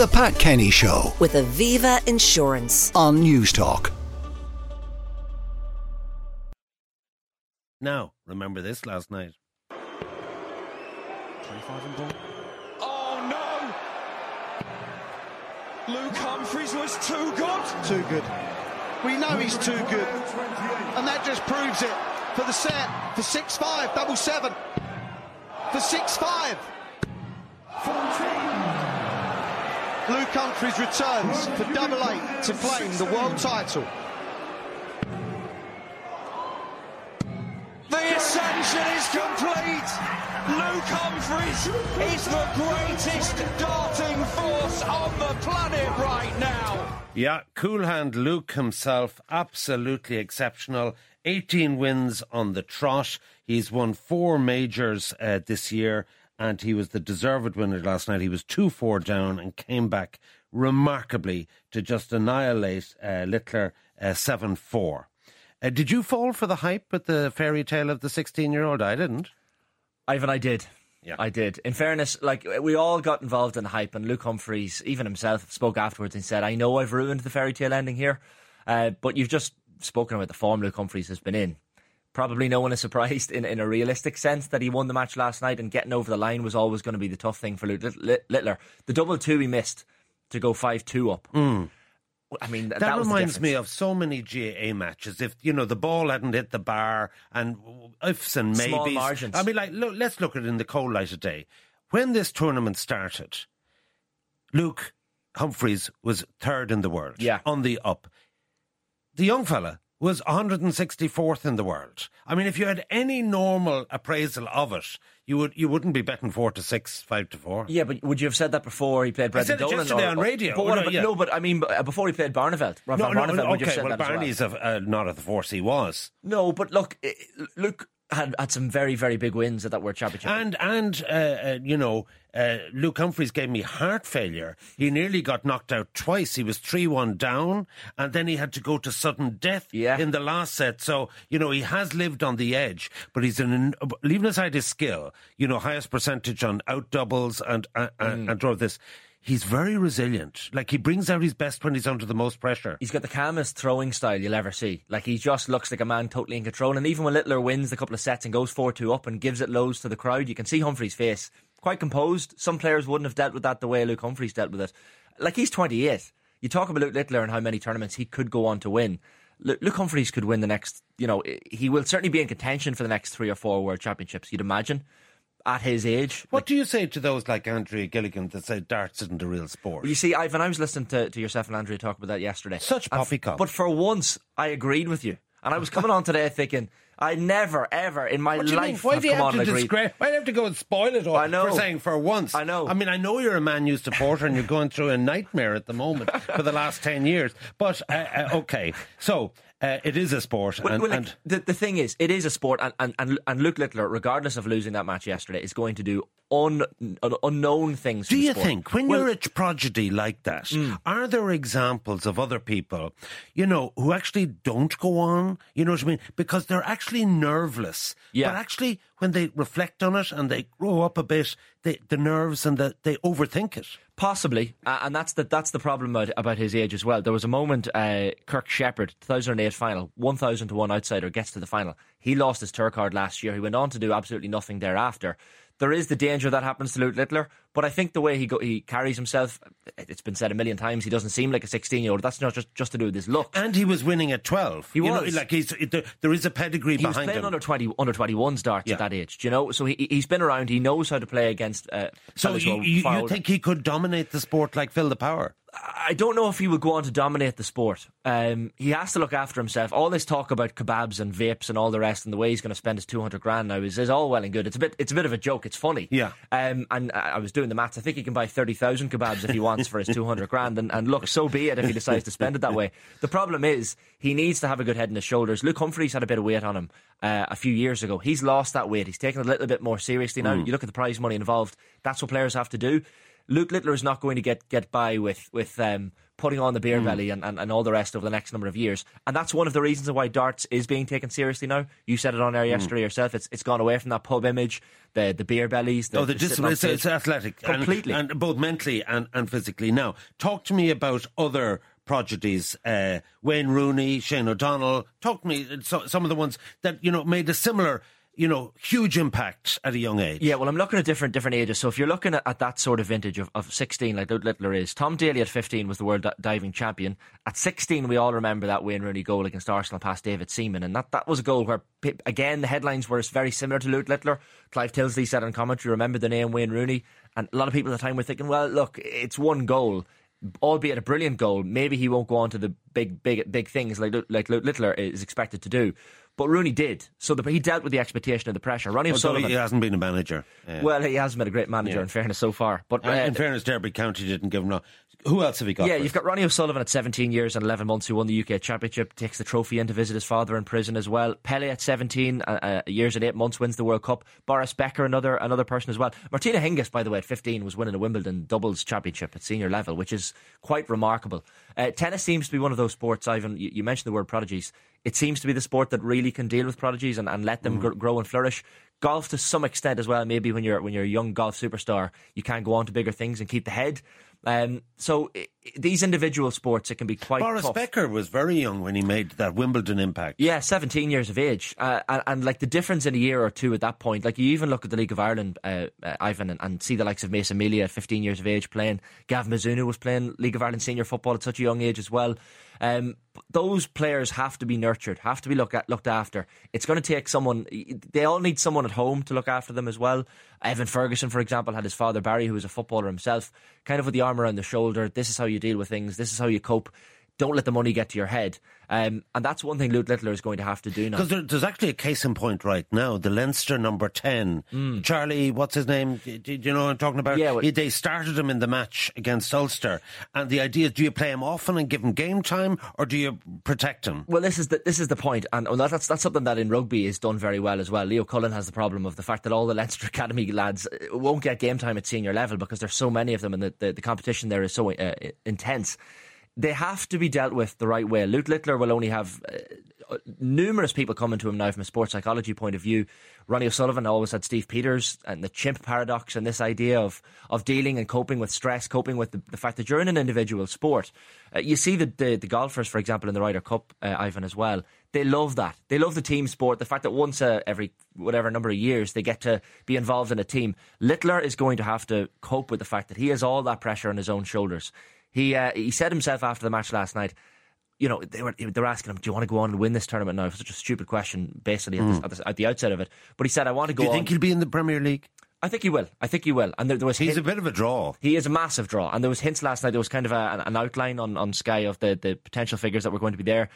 The Pat Kenny Show with Aviva Insurance. on News Talk. Now, remember this last night. 25 and ball. Oh no! Luke Humphreys was too good. too good. We know he's too good. And that just proves it for the set. For 6 5, double seven. For 6 5. Luke Humphreys returns for double eight to claim the world title. The ascension is complete. Luke Humphreys is the greatest darting force on the planet right now. Yeah, cool hand Luke himself, absolutely exceptional. 18 wins on the trot. He's won four majors uh, this year, and he was the deserved winner last night. He was 2 4 down and came back remarkably to just annihilate uh, Littler 7 4. Uh, did you fall for the hype with the fairy tale of the 16 year old? I didn't. Ivan, I did. Yeah. I did. In fairness, like we all got involved in the hype, and Luke Humphreys, even himself, spoke afterwards and said, "I know I've ruined the fairy tale ending here, uh, but you've just spoken about the form Luke Humphreys has been in. Probably no one is surprised in, in a realistic sense that he won the match last night, and getting over the line was always going to be the tough thing for Luke Litt- Litt- Littler. The double two he missed to go five two up. Mm. I mean, That, that, reminds me of so many GAA matches. If you know the ball hadn't hit the bar and ifs and maybes, Small margins. I mean, like look, let's look at it in the cold light of day. When this tournament started, Luke Humphreys was third in the world. Yeah. on the up. The young fella was 164th in the world. I mean, if you had any normal appraisal of it, you would you wouldn't be betting four to six, five to four. Yeah, but would you have said that before he played Brendan said it Dolan? yesterday or- on radio. But what No, about, yeah. no, but I mean, uh, before he played Barneveld, Rav No, no, Barneveld, have okay. said Well, as well? Barney's a, uh, not at the force he was. No, but look, Luke had had some very very big wins at that World Championship. And and uh, uh, you know, uh, Luke Humphreys gave me heart failure. He nearly got knocked out twice. He was three one down, and then he had to go to sudden death Yeah. in the last set. So you know, he has lived on the edge, but he's an leaving aside his skill. You know, highest percentage on out doubles and uh, uh, Mm. and draw this. He's very resilient. Like he brings out his best when he's under the most pressure. He's got the calmest throwing style you'll ever see. Like he just looks like a man totally in control. And even when Littler wins the couple of sets and goes four two up and gives it loads to the crowd, you can see Humphreys' face quite composed. Some players wouldn't have dealt with that the way Luke Humphreys dealt with it. Like he's twenty eight. You talk about Luke Littler and how many tournaments he could go on to win. Luke Humphreys could win the next. You know, he will certainly be in contention for the next three or four World Championships. You'd imagine at his age. What do you say to those like Andrea Gilligan that say darts isn't a real sport? You see, Ivan, I was listening to, to yourself and Andrea talk about that yesterday. Such f- poppycock. But for once, I agreed with you. And I was coming on today thinking, I never, ever in my life Why have do you come have on to disgrace? Why do you have to go and spoil it all I know. for saying for once? I know. I mean, I know you're a Man U supporter and you're going through a nightmare at the moment for the last ten years. But uh, uh, okay, so uh, it is a sport, Well, and, well, like, and the, the thing is, it is a sport, and, and, and, and Luke Littler, regardless of losing that match yesterday, is going to do un, un, unknown things. for do you sport. think when Well, you're a prodigy like that, Mm. are there examples of other people, you know, who actually don't go on? You know what I mean? Because they're actually nerveless. Yeah. But actually, when they reflect on it and they grow up a bit, they, the nerves and the, they overthink it. Possibly, uh, and that's the that's the problem about, about his age as well. There was a moment, uh, Kirk Shepherd, 2008 final, 1,000 to 1 outsider, gets to the final. He lost his tour card last year. He went on to do absolutely nothing thereafter. There is the danger that happens to Luke Littler, but I think the way he go, he carries himself, it's been said a million times, he doesn't seem like a 16 year old. That's not just, just to do with his look. And he was winning at 12. He You know, was. like he's, there, is a pedigree He was behind playing him. under 20, under 21s darts Yeah. at that age, do you know? So he, he's been around, he knows how to play against uh, so you, you, you think he could dominate the sport like Phil the Power? I don't know if he would go on to dominate the sport. Um, he has to look after himself. All this talk about kebabs and vapes and all the rest, and the way he's going to spend his two hundred grand now is, is all well and good. It's a bit, it's a bit of a joke. It's funny. Yeah. Um, and I was doing the maths. I think he can buy thirty thousand kebabs if he wants for his two hundred grand. And, and look, so be it if he decides to spend it that way. The problem is he needs to have a good head in his shoulders. Luke Humphreys had a bit of weight on him uh, a few years ago. He's lost that weight. He's taken it a little bit more seriously now. You look at the prize money involved. That's what players have to do. Luke Littler is not going to get get by with with um, putting on the beer belly and, and, and all the rest over the next number of years. And that's one of the reasons why darts is being taken seriously now. You said it on air yesterday yourself. It's it's gone away from that pub image, the the beer bellies. The, Oh, the the discipline, it's, it's athletic. and- Completely. And, both mentally and, and physically. Now, talk to me about other prodigies, uh, Wayne Rooney, Shane O'Donnell. Talk to me, so, some of the ones that, you know, made a similar, you know, huge impacts at a young age. Yeah, well, I'm looking at different different ages. So if you're looking at, at that sort of vintage of, of 16, like Littler is, Tom Daley at 15 was the world diving champion. At 16, we all remember that Wayne Rooney goal against Arsenal past David Seaman, and that, that was a goal where, again, the headlines were very similar to Luke Littler. Clive Tyldesley said in commentary, remember the name Wayne Rooney? And a lot of people at the time were thinking, well, look, it's one goal. Albeit a brilliant goal, maybe he won't go on to the big, big, big things like like Littler is expected to do. But Rooney did, so the, he dealt with the expectation of the pressure. Ronnie O'Sullivan, he hasn't been a manager. Uh, well, he hasn't been a great manager Yeah. in fairness so far. But uh, in fairness, Derby County didn't give him. No. Who else have we got? yeah, you've got Ronnie O'Sullivan at 17 years and 11 months who won the UK Championship, takes the trophy in to visit his father in prison as well. Pele at 17 uh, uh, years and 8 months wins the World Cup. Boris Becker, another another person as well. Martina Hingis, by the way, at 15 was winning a Wimbledon doubles championship at senior level, which is quite remarkable. Uh, tennis seems to be one of those sports, Ivan, you, you mentioned the word prodigies. It seems to be the sport that really can deal with prodigies and, and let them gr- grow and flourish. Golf to some extent as well. Maybe when you're when you're a young golf superstar, you can go on to bigger things and keep the head. Um, so these individual sports, it can be quite Boris tough. Becker was very young when he made that Wimbledon impact. Yeah, 17 years of age. Uh, and, and like the difference in a year or two at that point, like you even look at the League of Ireland, uh, uh, Ivan, and, and see the likes of Mason Melia at 15 years of age playing. Gav Bazunu was playing League of Ireland senior football at such a young age as well. Um, those players have to be nurtured, have to be look at, looked after. It's going to take someone, they all need someone at home to look after them as well. Evan Ferguson, for example, had his father Barry, who was a footballer himself, kind of with the arm around the shoulder. This is how you deal with things, this is how you cope. Don't let the money get to your head. Um, and that's one thing Luke Littler is going to have to do now. Because there, there's actually a case in point right now. The Leinster number 10, Charlie, what's his name? Do, do you know what I'm talking about? Yeah, well- He- they started him in the match against Ulster. And the idea is do you play him often and give him game time or do you protect him? Well, this is the this is the point, and that's that's something that in rugby is done very well as well. Leo Cullen has the problem of the fact that all the Leinster Academy lads uh, won't get game time at senior level because there's so many of them, and the the, the competition there is so uh, intense. They have to be dealt with the right way. Luke Littler will only have uh, numerous people coming to him now from a sports psychology point of view. Ronnie O'Sullivan always had Steve Peters and the chimp paradox and this idea of, of dealing and coping with stress, coping with the, the fact that you're in an individual sport. Uh, you see the, the, the golfers, for example, in the Ryder Cup, uh, Ivan, as well. They love that. They love the team sport. The fact that once uh, every whatever number of years they get to be involved in a team. Littler is going to have to cope with the fact that he has all that pressure on his own shoulders. He uh, he said himself after the match last night you know, they were they were asking him, "Do you want to go on and win this tournament now?" It was such a stupid question, basically at, the, at, the, at the outset of it. But he said, "I want to go Do you on." think he'll be in the Premier League? I think he will. I think he will. And there, there was He's hint- a bit of a draw. he is a massive draw, and there was hints last night. There was kind of a, an outline on, on Sky of the, the potential figures that were going to be there.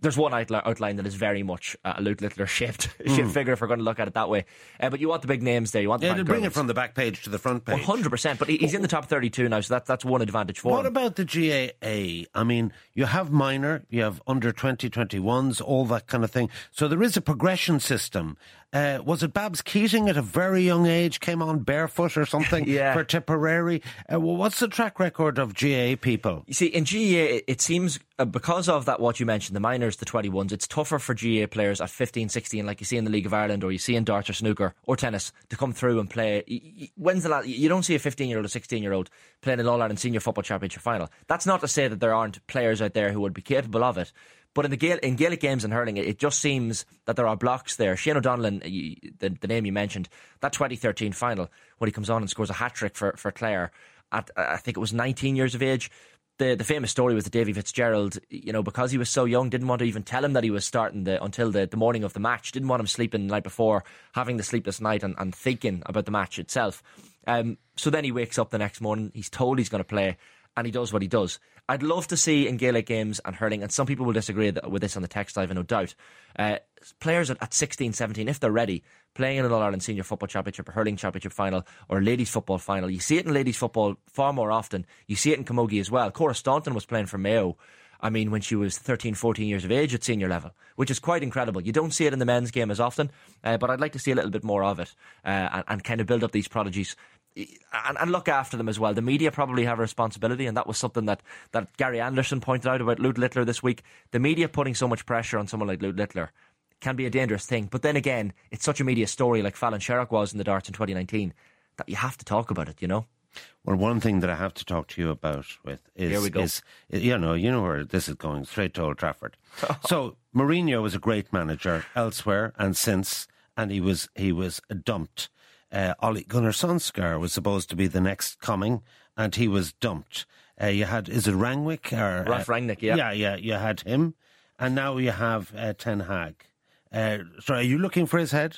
There's one outli- outline that is very much uh, a Luke Littler shaped, shaped figure if we're going to look at it that way. Uh, but you want the big names there. You want the Yeah, they'll bring it from the back page to the front page. 100%. But he's in the top 32 now, so that, that's one advantage for What him. about the GAA? I mean, you have minor, you have under 20, 21s, all that kind of thing. So there is a progression system. Uh, was it Babs Keating at a very young age came on barefoot or something Yeah. for Tipperary? Uh, well, what's the track record of GAA people? You see, in GAA, it, seems uh, because of that, what you mentioned, the minors, the 21s, it's tougher for GA players at 15, 16, like you see in the League of Ireland or you see in darts or snooker or tennis, to come through and play. When's the last? You don't see a 15 year old or 16 year old playing an All Ireland Senior Football Championship final. That's not to say that there aren't players out there who would be capable of it. But in the Gael, in Gaelic games and hurling, it, just seems that there are blocks there. Shane O'Donnell, the, the name you mentioned, that 2013 final when he comes on and scores a hat trick for for Clare at I think it was 19 years of age. The the famous story was that Davy Fitzgerald, you know, because he was so young, didn't want to even tell him that he was starting the until the, the morning of the match. Didn't want him sleeping the night before, having the sleepless night and, and thinking about the match itself. Um, so then he wakes up the next morning. He's told he's going to play, and he does what he does. I'd love to see in Gaelic games and hurling, and some people will disagree with this on the text, I have no doubt. Uh, players at, at 16, 17, if they're ready, playing in an All Ireland Senior Football Championship or Hurling Championship final or Ladies Football final. You see it in ladies football far more often. You see it in Camogie as well. Cora Staunton was playing for Mayo. I mean, when she was 13, 14 years of age at senior level, which is quite incredible. You don't see it in the men's game as often, uh, but I'd like to see a little bit more of it uh, and, and kind of build up these prodigies and, and, look after them as well. The media probably have a responsibility, and that was something that, that Gary Anderson pointed out about Luke Littler this week. The media putting so much pressure on someone like Luke Littler can be a dangerous thing. But then again, it's such a media story like Fallon Sherrock was in the darts in 2019 that you have to talk about it, you know? Well, one thing that I have to talk to you about with is, Here we go. is you know, you know where this is going, straight to Old Trafford. so Mourinho was a great manager elsewhere and since, and he was he was dumped. Uh, Gunnar Solskjaer was supposed to be the next coming, and he was dumped. Uh, you had is it Rangnick or Ralph uh, Rangnick? Yeah, yeah, yeah. You had him, and now you have uh, Ten Hag. Uh, so, are you looking for his head?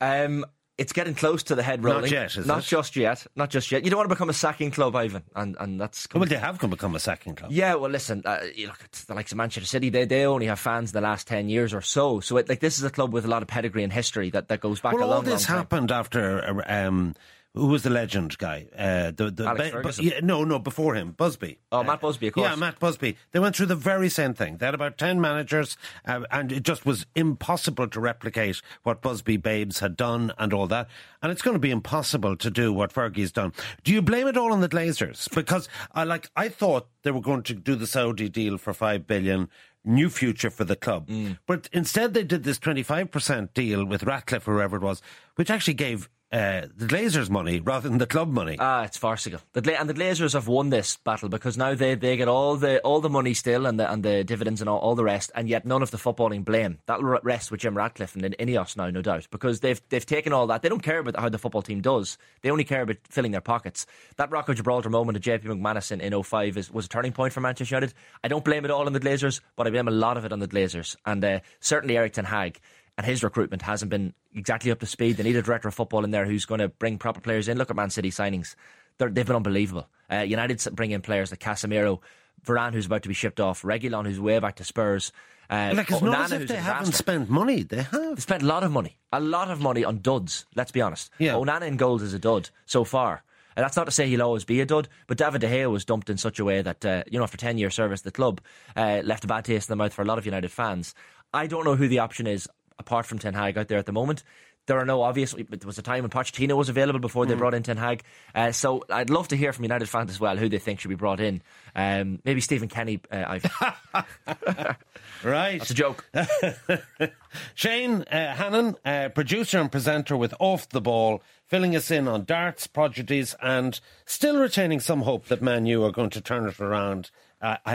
Um, it's getting close to the head rolling. Not yet, is Not it? just yet. Not just yet. You don't want to become a sacking club, Ivan, and and that's Well, they have come become a second club. Yeah, well, listen, uh, you look at the likes of Manchester City. They they only have fans the last ten years or so. So, it, like, this is a club with a lot of pedigree and history that, that goes back Well, a long, all this long time. happened after uh, um, who was the legend guy? Uh, the the Alex Bu- Ferguson. yeah, no, no, before him, Busby. Oh, Matt Busby, of course. Yeah, Matt Busby. They went through the very same thing. They had about ten managers, uh, and it just was impossible to replicate what Busby Babes had done and all that. And it's going to be impossible to do what Fergie's done. Do you blame it all on the Glazers? Because I like I thought they were going to do the Saudi deal for five billion new future for the club. Mm. But instead, they did this 25% deal with Ratcliffe, whoever it was, which actually gave uh, the Glazers money rather than the club money. Ah, it's farcical. The Gla- and the Glazers have won this battle because now they, they get all the all the money still and the and the dividends and all, all the rest, and yet none of the footballing blame. That'll rest with Jim Ratcliffe and Ineos now, no doubt, because they've they've taken all that. They don't care about how the football team does. They only care about filling their pockets. That Rock of Gibraltar moment of JP McManus in, in 05 is, was a turning point for Manchester United. I don't blame it all on the Glazers, but I blame a lot of it on the Glazers, and uh, certainly Erik Ten Hag and his recruitment hasn't been exactly up to speed. They need a director of football in there who's going to bring proper players in. Look at Man City signings; They're, they've been unbelievable. Uh, United bring in players like Casemiro, Varane, who's about to be shipped off, Reguilon, who's way back to Spurs. Uh, like, it's not as if they haven't spent money. They have. They spent a lot of money, a lot of money on duds. Let's be honest. Yeah. Onana in goals is a dud so far. And that's not to say he'll always be a dud, but David De Gea was dumped in such a way that, uh, you know, after 10 years service, the club uh, left a bad taste in the mouth for a lot of United fans. I don't know who the option is apart from Ten Hag out there at the moment. There are no obvious. There was a time when Pochettino was available before Mm. they brought in Ten Hag. Uh, so I'd love to hear from United fans as well who they think should be brought in. Um, maybe Stephen Kenny. Uh, I've, Right. that's a joke. Shane uh, Hannon, uh, producer and presenter with Off the Ball, filling us in on darts, prodigies, and still retaining some hope that Man U are going to turn it around. Uh, I-